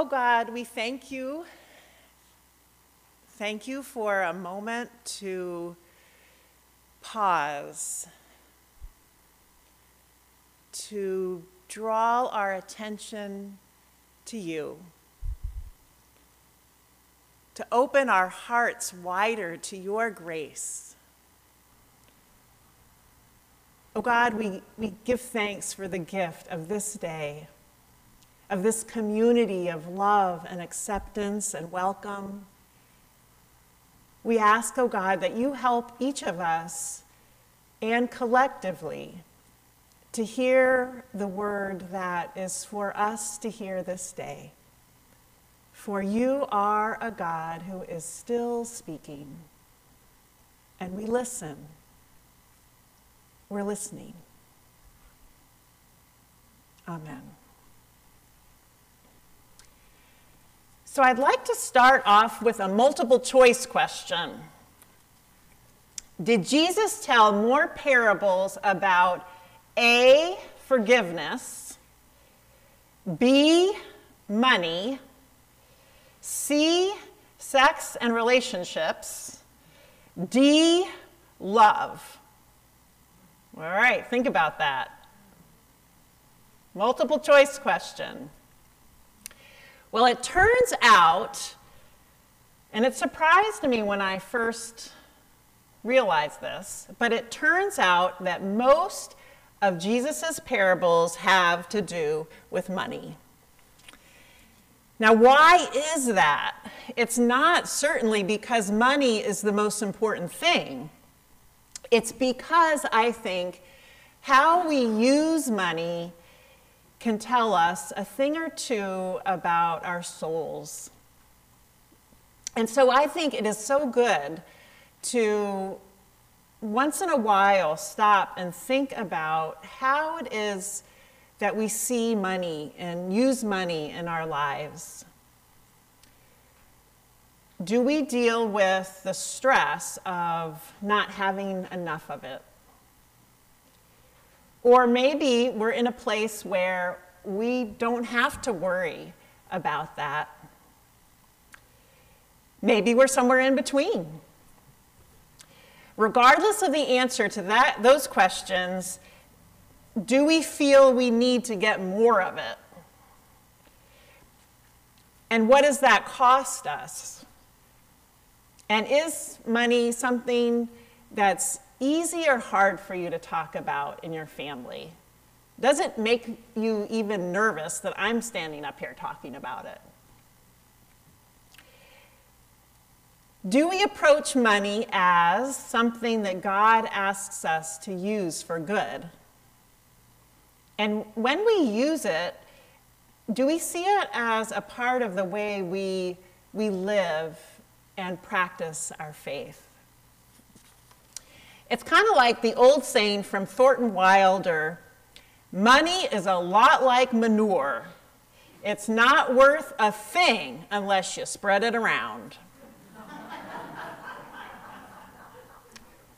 Oh God, we thank you. Thank you for a moment to pause, to draw our attention to you, to open our hearts wider to your grace. Oh God, we, we give thanks for the gift of this day of this community of love and acceptance and welcome. We ask, oh God, that you help each of us and collectively to hear the word that is for us to hear this day. For you are a God who is still speaking, and we listen. We're listening. Amen. So I'd like to start off with a multiple choice question. Did Jesus tell more parables about A, forgiveness, B, money, C, sex and relationships, D, love? All right, think about that. Multiple choice question. Well, it turns out, and it surprised me when I first realized this, but it turns out that most of Jesus' parables have to do with money. Now, why is that? It's not certainly because money is the most important thing. It's because I think how we use money can tell us a thing or two about our souls. And so I think it is so good to once in a while stop and think about how it is that we see money and use money in our lives. Do we deal with the stress of not having enough of it? Or maybe we're in a place where we don't have to worry about that. Maybe we're somewhere in between. Regardless of the answer to that, those questions, do we feel we need to get more of it? And what does that cost us? And is money something that's easy or hard for you to talk about in your family? Does it make you even nervous that I'm standing up here talking about it? Do we approach money as something that God asks us to use for good? And when we use it, do we see it as a part of the way we, we live and practice our faith? It's kind of like the old saying from Thornton Wilder money is a lot like manure. It's not worth a thing unless you spread it around.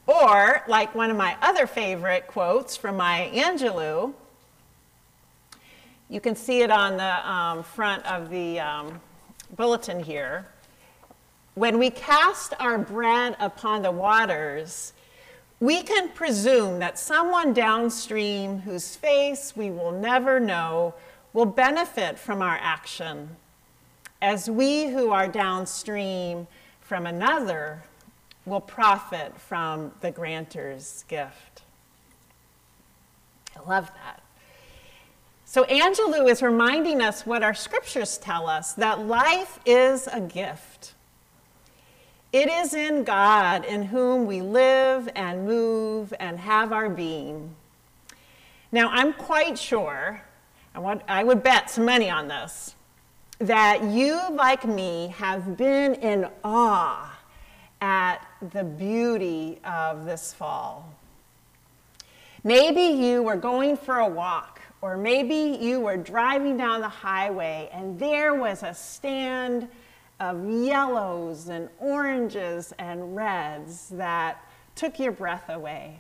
or, like one of my other favorite quotes from Maya Angelou, you can see it on the um, front of the um, bulletin here. When we cast our bread upon the waters, we can presume that someone downstream whose face we will never know will benefit from our action, as we who are downstream from another will profit from the grantor's gift. I love that. So, Angelou is reminding us what our scriptures tell us that life is a gift. It is in God in whom we live and move and have our being. Now, I'm quite sure, I, I would bet some money on this, that you, like me, have been in awe at the beauty of this fall. Maybe you were going for a walk, or maybe you were driving down the highway and there was a stand of yellows and oranges and reds that took your breath away.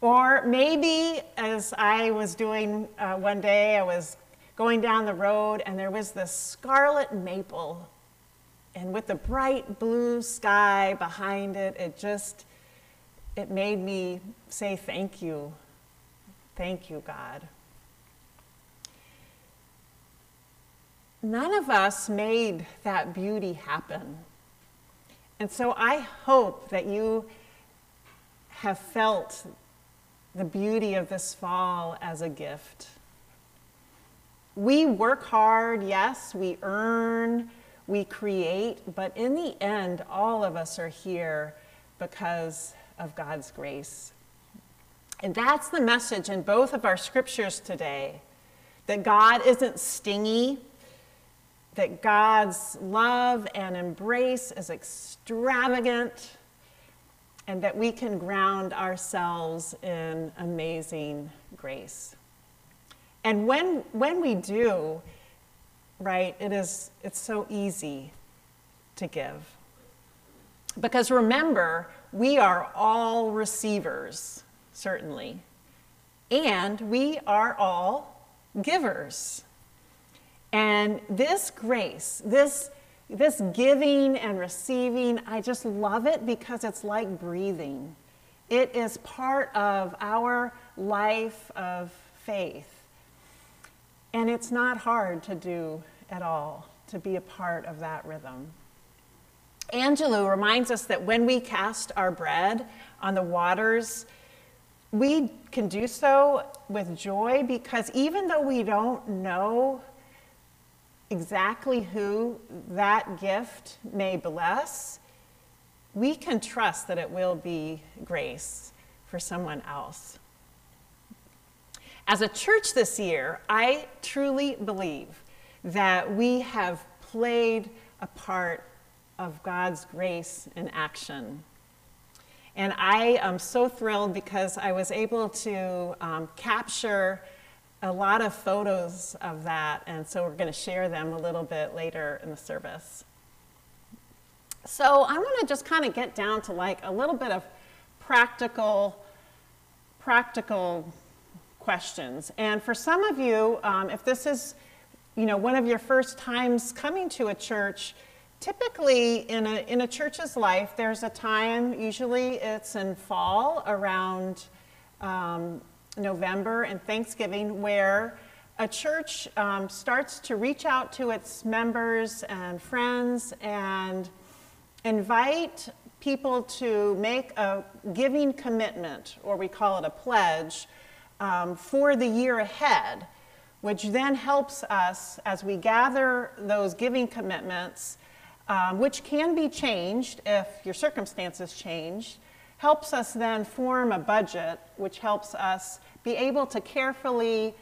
Or maybe, as I was doing uh, one day, I was going down the road, and there was this scarlet maple. And with the bright blue sky behind it, it just, it made me say thank you. Thank you, God. None of us made that beauty happen. And so I hope that you have felt the beauty of this fall as a gift. We work hard, yes, we earn, we create, but in the end, all of us are here because of God's grace. And that's the message in both of our scriptures today that God isn't stingy, that God's love and embrace is extravagant, and that we can ground ourselves in amazing grace. And when, when we do, right, it is, it's so easy to give. Because remember, we are all receivers, certainly, and we are all givers. And this grace, this, this giving and receiving, I just love it because it's like breathing. It is part of our life of faith. And it's not hard to do at all, to be a part of that rhythm. Angelou reminds us that when we cast our bread on the waters, we can do so with joy because even though we don't know exactly who that gift may bless, we can trust that it will be grace for someone else. As a church this year, I truly believe that we have played a part of God's grace in action. And I am so thrilled because I was able to um, capture a lot of photos of that, and so we're going to share them a little bit later in the service. So I want to just kind of get down to like a little bit of practical, practical questions. And for some of you, um, if this is, you know, one of your first times coming to a church, typically in a, in a church's life, there's a time, usually it's in fall around um, November and Thanksgiving where a church um, starts to reach out to its members and friends and invite people to make a giving commitment, or we call it a pledge, um, for the year ahead, which then helps us as we gather those giving commitments, um, which can be changed if your circumstances change, helps us then form a budget, which helps us be able to carefully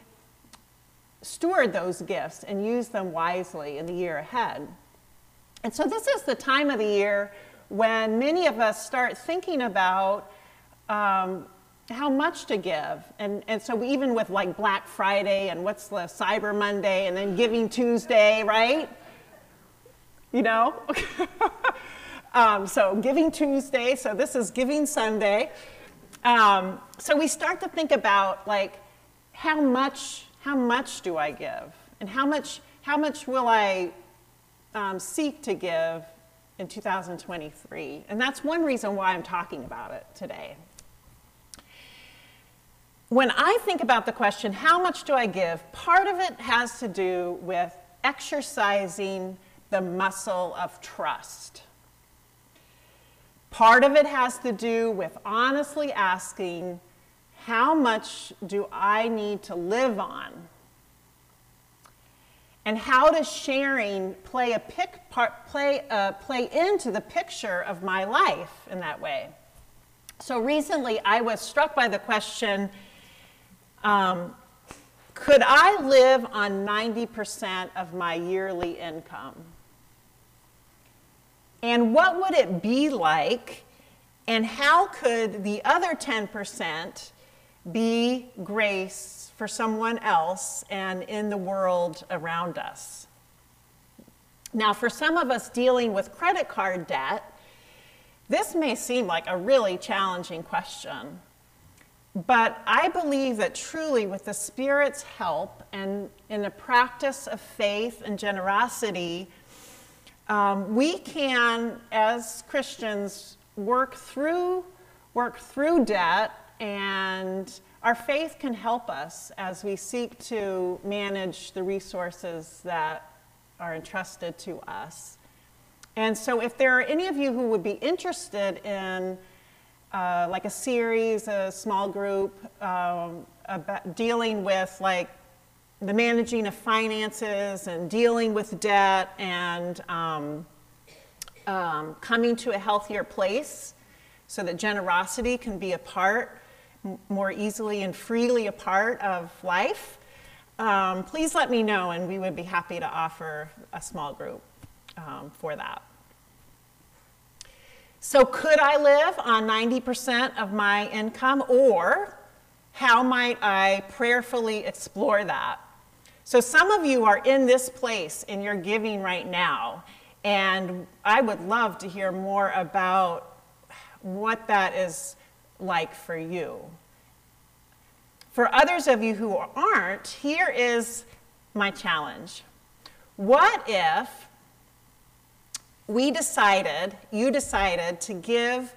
steward those gifts and use them wisely in the year ahead. And so, this is the time of the year when many of us start thinking about um, how much to give. And, and so, even with like Black Friday and what's the Cyber Monday and then Giving Tuesday, right? You know? Um, so Giving Tuesday, so this is Giving Sunday. Um, so we start to think about like how much how much do I give, and how much how much will I um, seek to give in 2023, and that's one reason why I'm talking about it today. When I think about the question, how much do I give? Part of it has to do with exercising the muscle of trust. Part of it has to do with honestly asking, how much do I need to live on? And how does sharing play, a part, play, uh, play into the picture of my life in that way? So recently I was struck by the question um, could I live on 90% of my yearly income? And what would it be like? And how could the other 10% be grace for someone else and in the world around us? Now, for some of us dealing with credit card debt, this may seem like a really challenging question. but I believe that truly, with the Spirit's help and in the practice of faith and generosity, um, we can, as Christians, work through work through debt, and our faith can help us as we seek to manage the resources that are entrusted to us. And so, if there are any of you who would be interested in uh, like a series, a small group, um, dealing with like the managing of finances and dealing with debt and um, um, coming to a healthier place so that generosity can be a part, more easily and freely a part of life, um, please let me know and we would be happy to offer a small group um, for that. So, could I live on 90% of my income, or how might I prayerfully explore that? So, some of you are in this place in your giving right now, and I would love to hear more about what that is like for you. For others of you who aren't, here is my challenge. What if we decided, you decided to give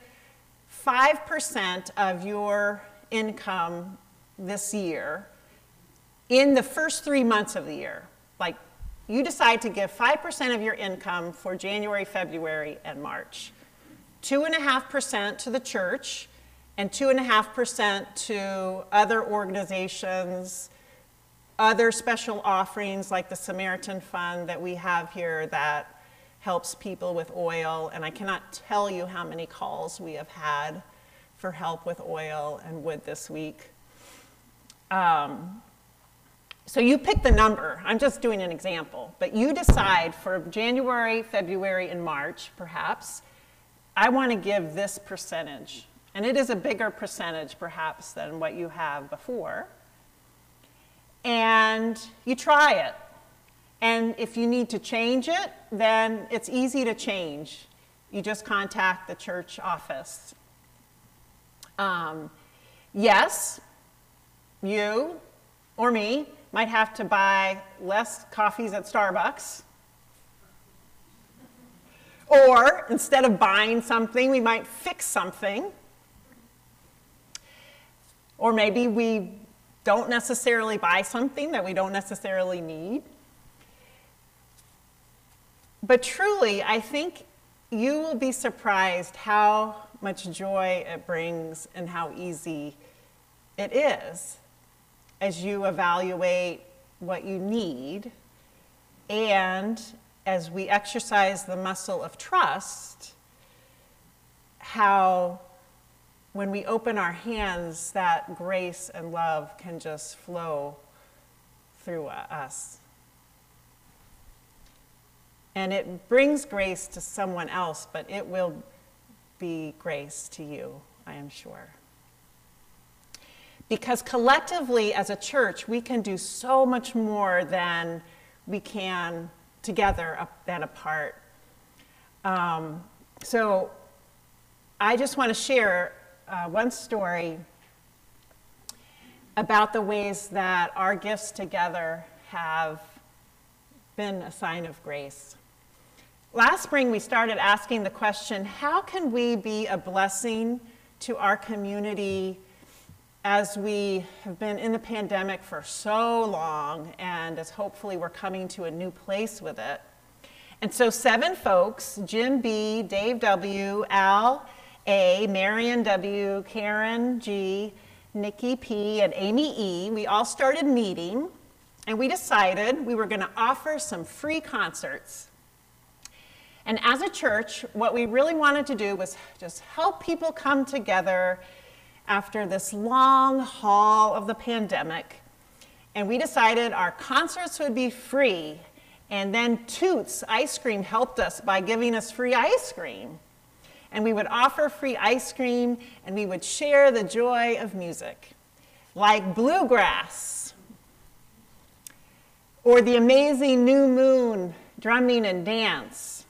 5% of your income this year in the first three months of the year. Like, you decide to give 5% of your income for January, February, and March. 2.5% to the church, and 2.5% to other organizations, other special offerings like the Samaritan Fund that we have here that helps people with oil. And I cannot tell you how many calls we have had for help with oil and wood this week. Um, so you pick the number. I'm just doing an example. But you decide for January, February, and March, perhaps, I want to give this percentage. And it is a bigger percentage, perhaps, than what you have before. And you try it. And if you need to change it, then it's easy to change. You just contact the church office. Um, yes, you or me might have to buy less coffees at Starbucks or instead of buying something, we might fix something. Or maybe we don't necessarily buy something that we don't necessarily need. But truly, I think you will be surprised how much joy it brings and how easy it is as you evaluate what you need and as we exercise the muscle of trust, how when we open our hands, that grace and love can just flow through us. And it brings grace to someone else, but it will be grace to you, I am sure. Because collectively, as a church, we can do so much more than we can together than apart. Um, so I just want to share uh, one story about the ways that our gifts together have been a sign of grace. Last spring, we started asking the question how can we be a blessing to our community as we have been in the pandemic for so long, and as hopefully we're coming to a new place with it. And so, seven folks Jim B., Dave W., Al A., Marion W., Karen G., Nikki P., and Amy E., we all started meeting, and we decided we were going to offer some free concerts. And as a church, what we really wanted to do was just help people come together after this long haul of the pandemic, and we decided our concerts would be free. And then Toots Ice Cream helped us by giving us free ice cream. And we would offer free ice cream and we would share the joy of music, like bluegrass or the amazing new moon drumming and dance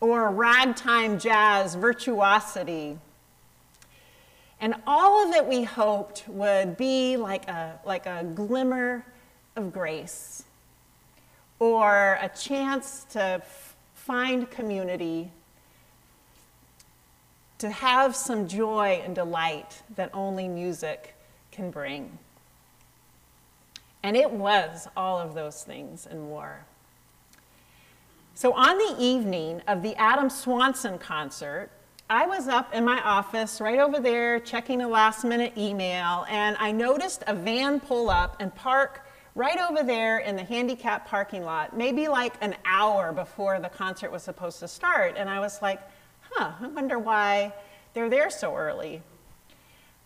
or ragtime jazz virtuosity And all of it we hoped would be like a, like a glimmer of grace or a chance to find community, to have some joy and delight that only music can bring. And it was all of those things and more. So, on the evening of the Adam Swanson concert, I was up in my office right over there checking a last minute email, and I noticed a van pull up and park right over there in the handicap parking lot, maybe like an hour before the concert was supposed to start. And I was like, huh, I wonder why they're there so early.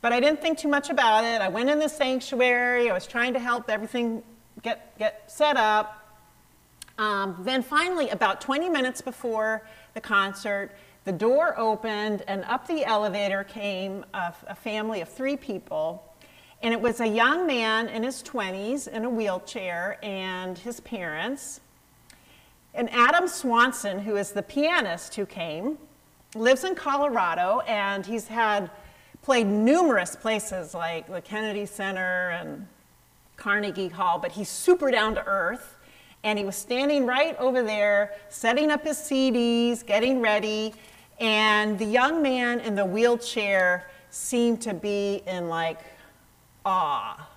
But I didn't think too much about it. I went in the sanctuary, I was trying to help everything get, get set up. Um, then finally, about 20 minutes before the concert, the door opened and up the elevator came a, a family of three people. And it was a young man in his 20s in a wheelchair and his parents. And Adam Swanson, who is the pianist who came, lives in Colorado and he's had played numerous places like the Kennedy Center and Carnegie Hall, but he's super down to earth and he was standing right over there, setting up his CDs, getting ready, and the young man in the wheelchair seemed to be in like awe.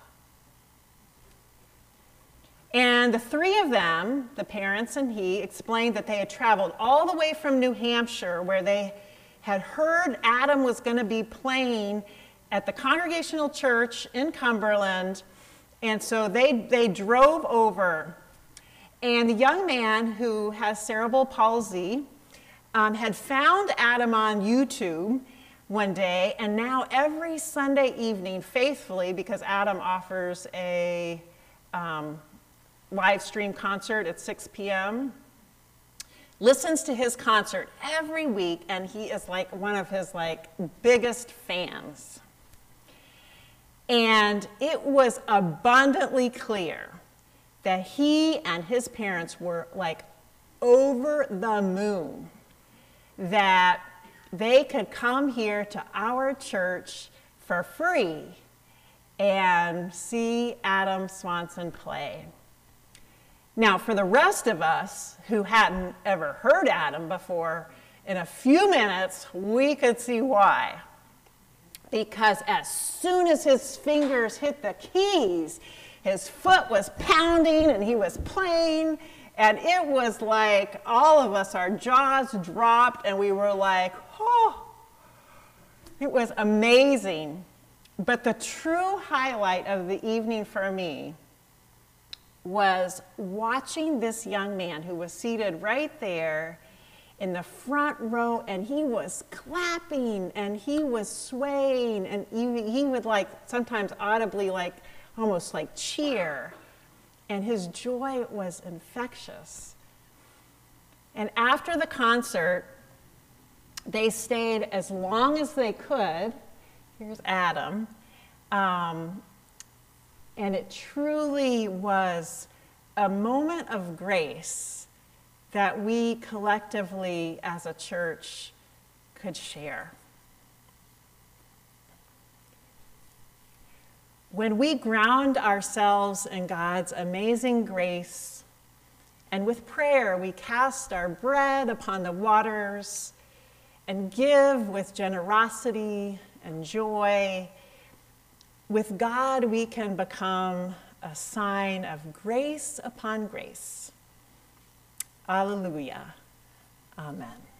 And the three of them, the parents and he, explained that they had traveled all the way from New Hampshire, where they had heard Adam was going to be playing at the Congregational Church in Cumberland. And so they, they drove over and the young man who has cerebral palsy um, had found Adam on YouTube one day, and now every Sunday evening, faithfully, because Adam offers a um, live stream concert at 6 p.m., listens to his concert every week, and he is like one of his like biggest fans. And it was abundantly clear that he and his parents were like over the moon that they could come here to our church for free and see Adam Swanson play. Now, for the rest of us who hadn't ever heard Adam before, in a few minutes we could see why. Because as soon as his fingers hit the keys, his foot was pounding and he was playing. And it was like all of us, our jaws dropped, and we were like, oh, it was amazing. But the true highlight of the evening for me was watching this young man who was seated right there in the front row and he was clapping and he was swaying and he, he would like sometimes audibly like almost like cheer. And his joy was infectious. And after the concert, they stayed as long as they could. Here's Adam. Um, and it truly was a moment of grace that we collectively as a church could share. When we ground ourselves in God's amazing grace, and with prayer we cast our bread upon the waters and give with generosity and joy, with God we can become a sign of grace upon grace. Alleluia. Amen.